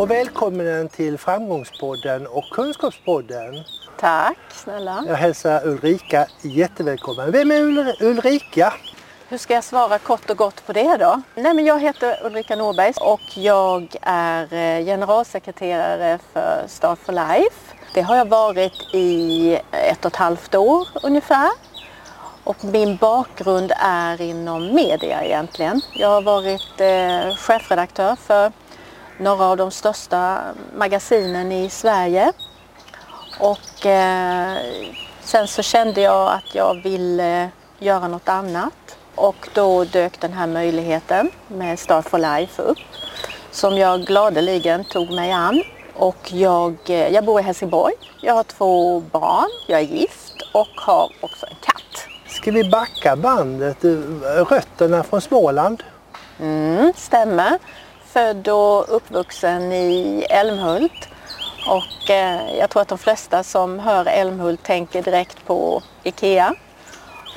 och välkommen till Framgångspodden och Kunskapspodden. Tack snälla. Jag hälsar Ulrika jättevälkommen. Vem är Ul- Ulrika? Hur ska jag svara kort och gott på det då? Nej, men jag heter Ulrika Norberg och jag är eh, generalsekreterare för Start for Life. Det har jag varit i ett och ett halvt år ungefär. Och min bakgrund är inom media egentligen. Jag har varit eh, chefredaktör för några av de största magasinen i Sverige. Och eh, sen så kände jag att jag ville göra något annat. Och då dök den här möjligheten med Start for Life upp som jag gladeligen tog mig an. Och jag, eh, jag bor i Helsingborg. Jag har två barn, jag är gift och har också en katt. Ska vi backa bandet, eh, rötterna från Småland? Mm, stämmer. Född och uppvuxen i Älmhult. Och eh, jag tror att de flesta som hör Älmhult tänker direkt på IKEA.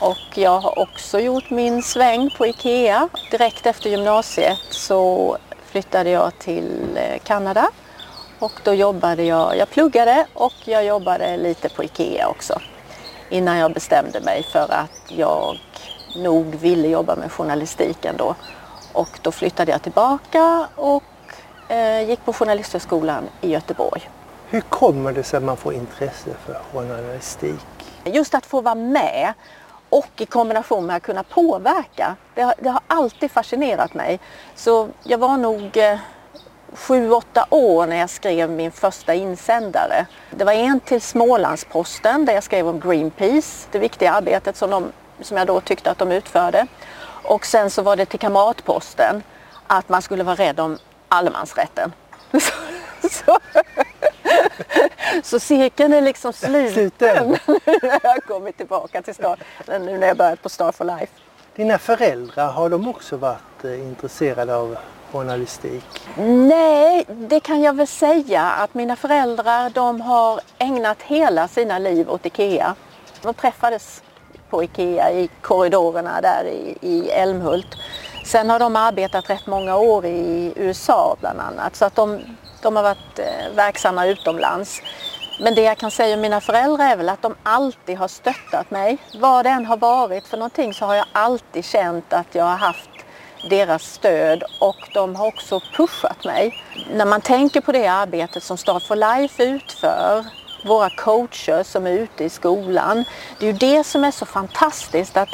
Och jag har också gjort min sväng på IKEA. Direkt efter gymnasiet så flyttade jag till eh, Kanada. Och då jobbade jag, jag pluggade och jag jobbade lite på IKEA också. Innan jag bestämde mig för att jag nog ville jobba med journalistik ändå. Och då flyttade jag tillbaka och eh, gick på Journalisthögskolan i Göteborg. Hur kommer det sig att man får intresse för journalistik? Just att få vara med och i kombination med att kunna påverka, det har, det har alltid fascinerat mig. Så jag var nog eh, sju, åtta år när jag skrev min första insändare. Det var en till Smålandsposten där jag skrev om Greenpeace, det viktiga arbetet som, de, som jag då tyckte att de utförde. Och sen så var det till Kamratposten att man skulle vara rädd om allemansrätten. Så, så, så cirkeln är liksom sluten jag kommer tillbaka till start, nu när jag börjat på Star for Life. Dina föräldrar, har de också varit eh, intresserade av journalistik? Nej, det kan jag väl säga att mina föräldrar de har ägnat hela sina liv åt IKEA. De träffades på IKEA i korridorerna där i, i Älmhult. Sen har de arbetat rätt många år i USA bland annat så att de, de har varit eh, verksamma utomlands. Men det jag kan säga om mina föräldrar är väl att de alltid har stöttat mig. Vad det än har varit för någonting så har jag alltid känt att jag har haft deras stöd och de har också pushat mig. När man tänker på det arbetet som Start for Life utför, våra coacher som är ute i skolan, det är ju det som är så fantastiskt att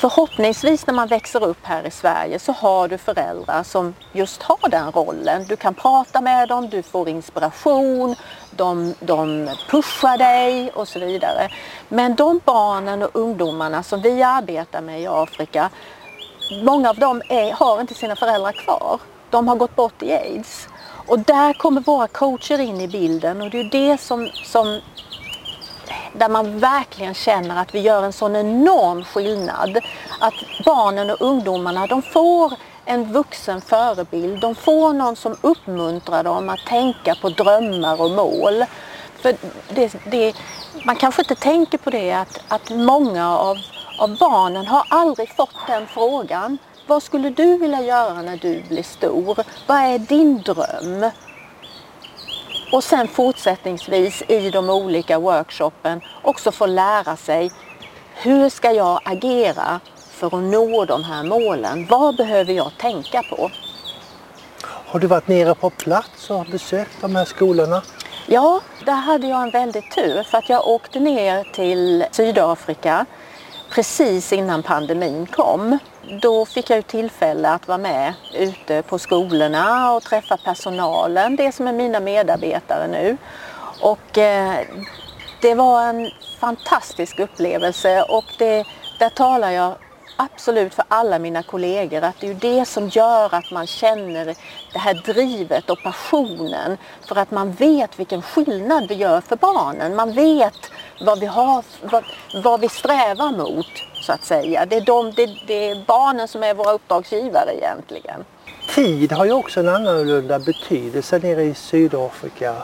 Förhoppningsvis när man växer upp här i Sverige så har du föräldrar som just har den rollen. Du kan prata med dem, du får inspiration, de, de pushar dig och så vidare. Men de barnen och ungdomarna som vi arbetar med i Afrika, många av dem är, har inte sina föräldrar kvar. De har gått bort i aids. Och där kommer våra coacher in i bilden och det är det som, som där man verkligen känner att vi gör en sån enorm skillnad. Att barnen och ungdomarna de får en vuxen förebild. De får någon som uppmuntrar dem att tänka på drömmar och mål. För det, det, man kanske inte tänker på det att, att många av, av barnen har aldrig fått den frågan. Vad skulle du vilja göra när du blir stor? Vad är din dröm? Och sen fortsättningsvis i de olika workshopen också få lära sig hur ska jag agera för att nå de här målen? Vad behöver jag tänka på? Har du varit nere på plats och besökt de här skolorna? Ja, där hade jag en väldigt tur för att jag åkte ner till Sydafrika precis innan pandemin kom. Då fick jag ju tillfälle att vara med ute på skolorna och träffa personalen, det som är mina medarbetare nu. Och eh, det var en fantastisk upplevelse och det, där talar jag absolut för alla mina kollegor att det är ju det som gör att man känner det här drivet och passionen för att man vet vilken skillnad vi gör för barnen. Man vet vad vi, har, vad, vad vi strävar mot så att säga. Det är, de, det, det är barnen som är våra uppdragsgivare egentligen. Tid har ju också en annorlunda betydelse nere i Sydafrika.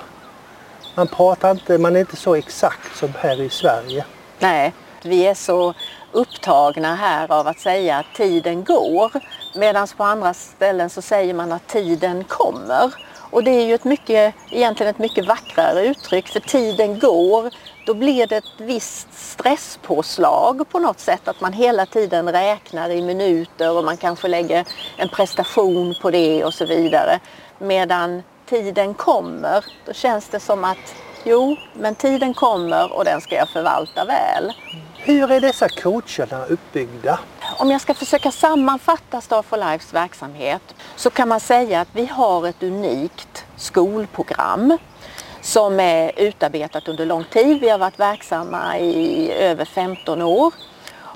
Man pratar inte, man är inte så exakt som här i Sverige. Nej, vi är så upptagna här av att säga att tiden går. Medan på andra ställen så säger man att tiden kommer. Och det är ju ett mycket, egentligen ett mycket vackrare uttryck för tiden går. Då blir det ett visst stresspåslag på något sätt. Att man hela tiden räknar i minuter och man kanske lägger en prestation på det och så vidare. Medan tiden kommer, då känns det som att jo, men tiden kommer och den ska jag förvalta väl. Hur är dessa coacherna uppbyggda? Om jag ska försöka sammanfatta Star for Lifes verksamhet så kan man säga att vi har ett unikt skolprogram som är utarbetat under lång tid. Vi har varit verksamma i över 15 år.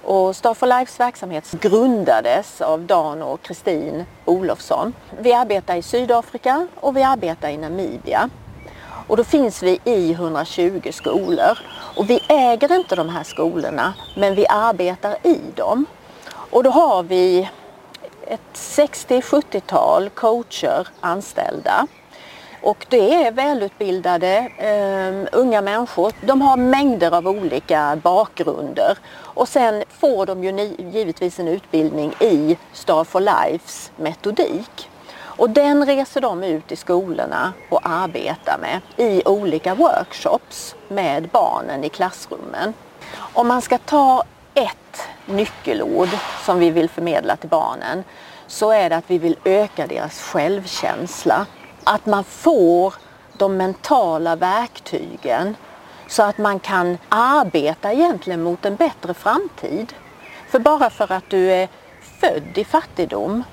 Och Star for Lifes verksamhet grundades av Dan och Kristin Olofsson. Vi arbetar i Sydafrika och vi arbetar i Namibia. Och då finns vi i 120 skolor. Och vi äger inte de här skolorna, men vi arbetar i dem. Och då har vi ett 60-70-tal coacher anställda. Och det är välutbildade eh, unga människor. De har mängder av olika bakgrunder. Och sen får de ju givetvis en utbildning i Star for Lifes metodik. Och den reser de ut i skolorna och arbetar med i olika workshops med barnen i klassrummen. Om man ska ta ett nyckelord som vi vill förmedla till barnen så är det att vi vill öka deras självkänsla. Att man får de mentala verktygen så att man kan arbeta egentligen mot en bättre framtid. För bara för att du är född i fattigdom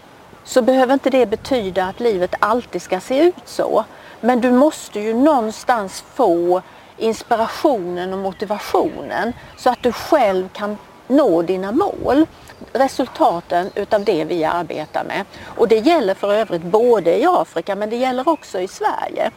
så behöver inte det betyda att livet alltid ska se ut så. Men du måste ju någonstans få inspirationen och motivationen så att du själv kan nå dina mål. Resultaten utav det vi arbetar med. Och det gäller för övrigt både i Afrika men det gäller också i Sverige.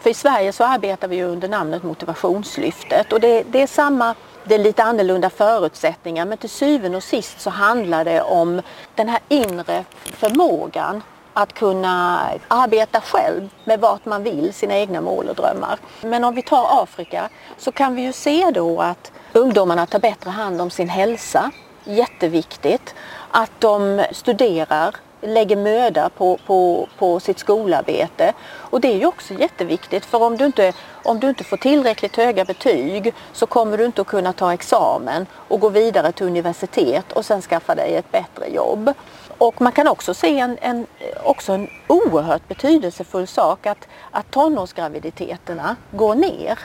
För i Sverige så arbetar vi under namnet Motivationslyftet och det, det är samma det är lite annorlunda förutsättningar men till syvende och sist så handlar det om den här inre förmågan att kunna arbeta själv med vart man vill, sina egna mål och drömmar. Men om vi tar Afrika så kan vi ju se då att ungdomarna tar bättre hand om sin hälsa, jätteviktigt. Att de studerar lägger möda på, på, på sitt skolarbete. Och det är ju också jätteviktigt för om du, inte, om du inte får tillräckligt höga betyg så kommer du inte att kunna ta examen och gå vidare till universitet och sen skaffa dig ett bättre jobb. Och man kan också se en, en, också en oerhört betydelsefull sak att, att tonårsgraviditeterna går ner.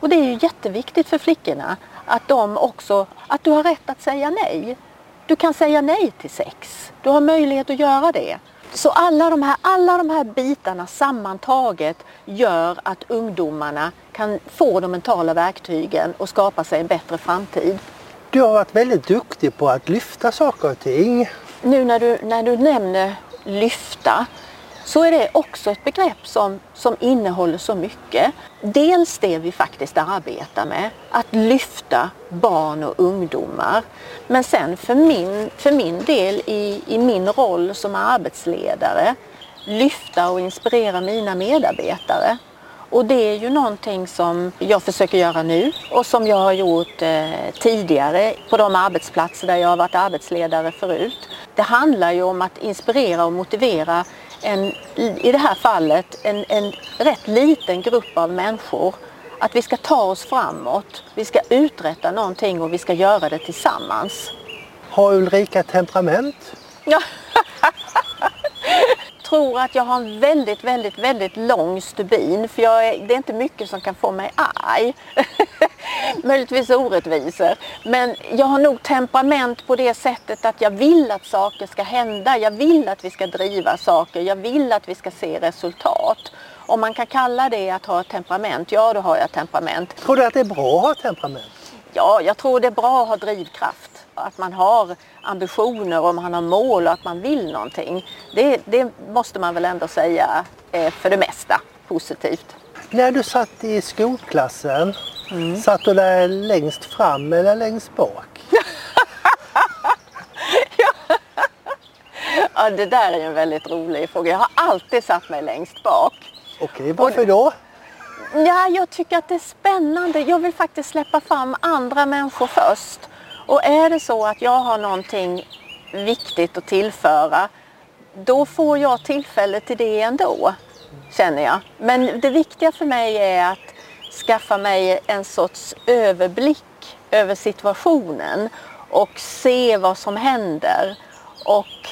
Och det är ju jätteviktigt för flickorna att de också, att du har rätt att säga nej. Du kan säga nej till sex. Du har möjlighet att göra det. Så alla de här, alla de här bitarna sammantaget gör att ungdomarna kan få de mentala verktygen och skapa sig en bättre framtid. Du har varit väldigt duktig på att lyfta saker och ting. Nu när du, när du nämner lyfta så är det också ett begrepp som, som innehåller så mycket. Dels det vi faktiskt arbetar med, att lyfta barn och ungdomar. Men sen för min, för min del i, i min roll som arbetsledare, lyfta och inspirera mina medarbetare. Och det är ju någonting som jag försöker göra nu och som jag har gjort eh, tidigare på de arbetsplatser där jag har varit arbetsledare förut. Det handlar ju om att inspirera och motivera en, i det här fallet en, en rätt liten grupp av människor att vi ska ta oss framåt, vi ska uträtta någonting och vi ska göra det tillsammans. Har Ulrika temperament? Ja. tror att jag har en väldigt, väldigt, väldigt lång stubin för jag är, det är inte mycket som kan få mig arg. Möjligtvis orättvisor. Men jag har nog temperament på det sättet att jag vill att saker ska hända. Jag vill att vi ska driva saker. Jag vill att vi ska se resultat. Om man kan kalla det att ha ett temperament, ja då har jag temperament. Tror du att det är bra att ha temperament? Ja, jag tror det är bra att ha drivkraft. Att man har ambitioner och man har mål och att man vill någonting. Det, det måste man väl ändå säga är för det mesta positivt. När du satt i skolklassen, mm. satt du där längst fram eller längst bak? ja, det där är en väldigt rolig fråga. Jag har alltid satt mig längst bak. Okej, varför då? Ja, jag tycker att det är spännande. Jag vill faktiskt släppa fram andra människor först. Och är det så att jag har någonting viktigt att tillföra, då får jag tillfälle till det ändå. känner jag. Men det viktiga för mig är att skaffa mig en sorts överblick över situationen och se vad som händer. Och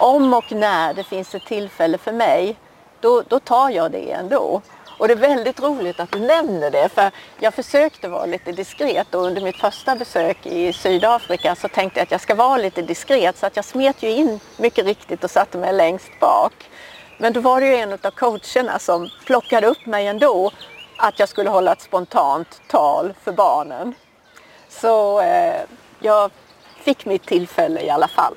om och när det finns ett tillfälle för mig, då, då tar jag det ändå. Och det är väldigt roligt att du nämner det för jag försökte vara lite diskret och under mitt första besök i Sydafrika så tänkte jag att jag ska vara lite diskret så att jag smet ju in mycket riktigt och satte mig längst bak. Men då var det ju en av coacherna som plockade upp mig ändå att jag skulle hålla ett spontant tal för barnen. Så eh, jag fick mitt tillfälle i alla fall.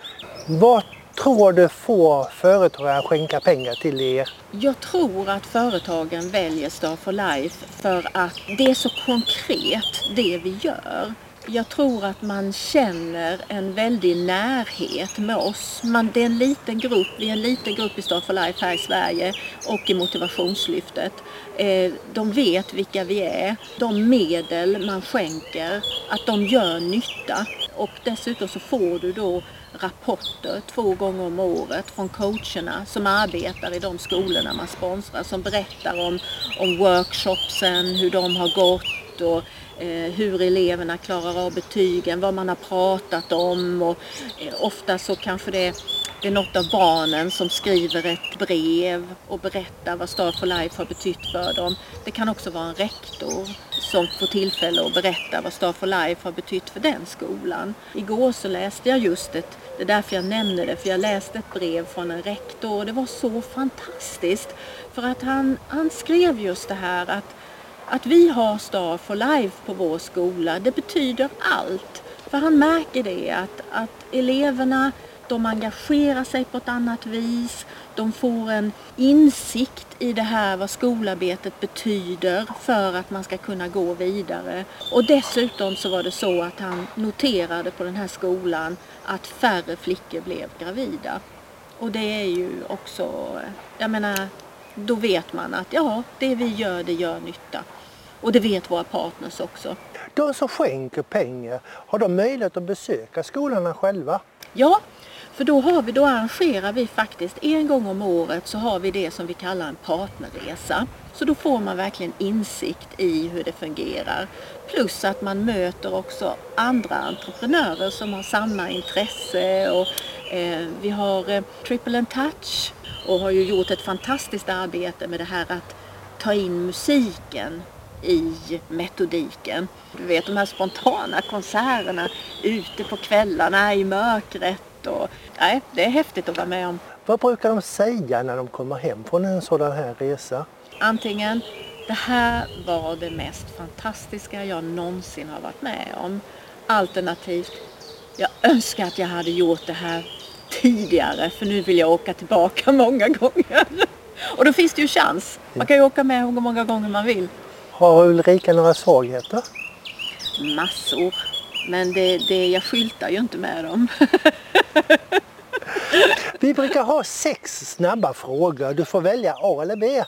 Vad tror du får företagare att skänka pengar till er? Jag tror att företagen väljer Star for Life för att det är så konkret det vi gör. Jag tror att man känner en väldig närhet med oss. Man, det är en liten grupp, vi är en liten grupp i Start for Life här i Sverige och i Motivationslyftet. Eh, de vet vilka vi är. De medel man skänker, att de gör nytta. Och dessutom så får du då rapporter två gånger om året från coacherna som arbetar i de skolorna man sponsrar som berättar om, om workshopsen, hur de har gått och Eh, hur eleverna klarar av betygen, vad man har pratat om och eh, ofta så kanske det det är något av barnen som skriver ett brev och berättar vad Star for Life har betytt för dem. Det kan också vara en rektor som får tillfälle att berätta vad Star for Life har betytt för den skolan. Igår så läste jag just ett, det är därför jag nämner det, för jag läste ett brev från en rektor och det var så fantastiskt. För att han, han skrev just det här att, att vi har Star for Life på vår skola, det betyder allt. För han märker det att, att eleverna de engagerar sig på ett annat vis. De får en insikt i det här vad skolarbetet betyder för att man ska kunna gå vidare. Och dessutom så var det så att han noterade på den här skolan att färre flickor blev gravida. Och det är ju också, jag menar, då vet man att ja, det vi gör, det gör nytta. Och det vet våra partners också. De som skänker pengar, har de möjlighet att besöka skolorna själva? Ja, för då, har vi, då arrangerar vi faktiskt en gång om året så har vi det som vi kallar en partnerresa. Så då får man verkligen insikt i hur det fungerar. Plus att man möter också andra entreprenörer som har samma intresse. Och, eh, vi har eh, Triple and Touch och har ju gjort ett fantastiskt arbete med det här att ta in musiken i metodiken. Du vet de här spontana konserterna ute på kvällarna i mörkret och, nej, det är häftigt att vara med om. Vad brukar de säga när de kommer hem från en sådan här resa? Antingen, det här var det mest fantastiska jag någonsin har varit med om. Alternativt, jag önskar att jag hade gjort det här tidigare för nu vill jag åka tillbaka många gånger. Och då finns det ju chans. Man kan ju åka med hur många gånger man vill. Har Ulrika några svagheter? Massor. Men det, det, jag skyltar ju inte med dem. Vi brukar ha sex snabba frågor. Du får välja A eller B.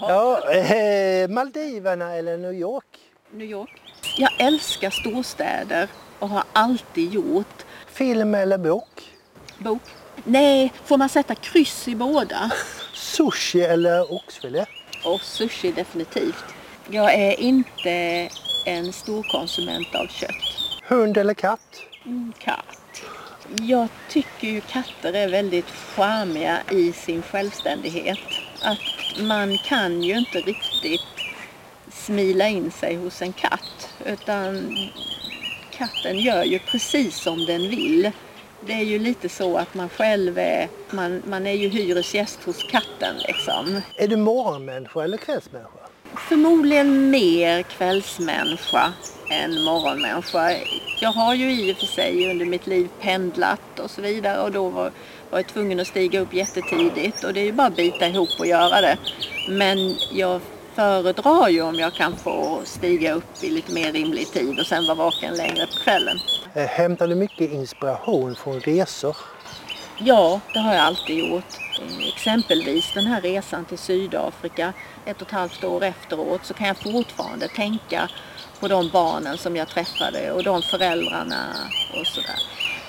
Ja, eh, Maldiverna eller New York? New York. Jag älskar storstäder och har alltid gjort. Film eller bok? Bok. Nej, får man sätta kryss i båda? Sushi eller oxfilé? Och sushi definitivt. Jag är inte en stor konsument av kött. Hund eller katt? Mm, katt. Jag tycker ju katter är väldigt charmiga i sin självständighet. Att man kan ju inte riktigt smila in sig hos en katt utan katten gör ju precis som den vill. Det är ju lite så att man själv är, man, man är ju hyresgäst hos katten liksom. Är du morgonmänniska eller kvällsmänniska? Förmodligen mer kvällsmänniska än morgonmänniska. Jag har ju i och för sig under mitt liv pendlat och så vidare och då var, var jag tvungen att stiga upp jättetidigt och det är ju bara att bita ihop och göra det. Men jag föredrar ju om jag kan få stiga upp i lite mer rimlig tid och sen vara vaken längre på kvällen. Eh, hämtar du mycket inspiration från resor? Ja, det har jag alltid gjort. Eh, exempelvis den här resan till Sydafrika ett och ett halvt år efteråt så kan jag fortfarande tänka på de barnen som jag träffade och de föräldrarna och sådär.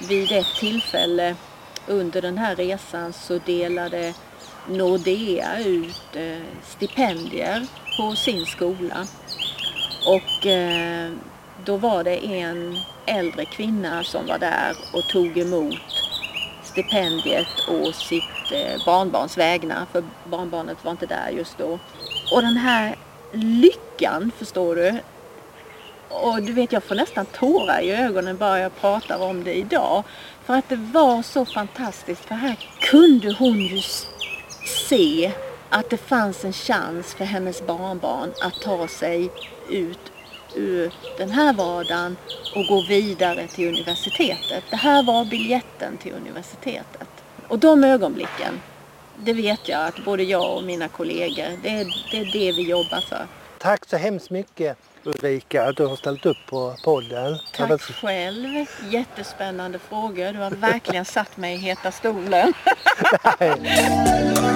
Vid ett tillfälle under den här resan så delade Nordea ut eh, stipendier på sin skola. Och eh, då var det en äldre kvinna som var där och tog emot stipendiet och sitt eh, barnbarns vägnar, för barnbarnet var inte där just då. Och den här lyckan, förstår du, och du vet jag får nästan tårar i ögonen bara jag pratar om det idag. För att det var så fantastiskt för här kunde hon ju se att det fanns en chans för hennes barnbarn att ta sig ut ur den här vardagen och gå vidare till universitetet. Det här var biljetten till universitetet. Och de ögonblicken, det vet jag att både jag och mina kollegor, det är det, är det vi jobbar för. Tack så hemskt mycket Ulrika att du har ställt upp på podden. Tack själv. Jättespännande frågor. Du har verkligen satt mig i heta stolen.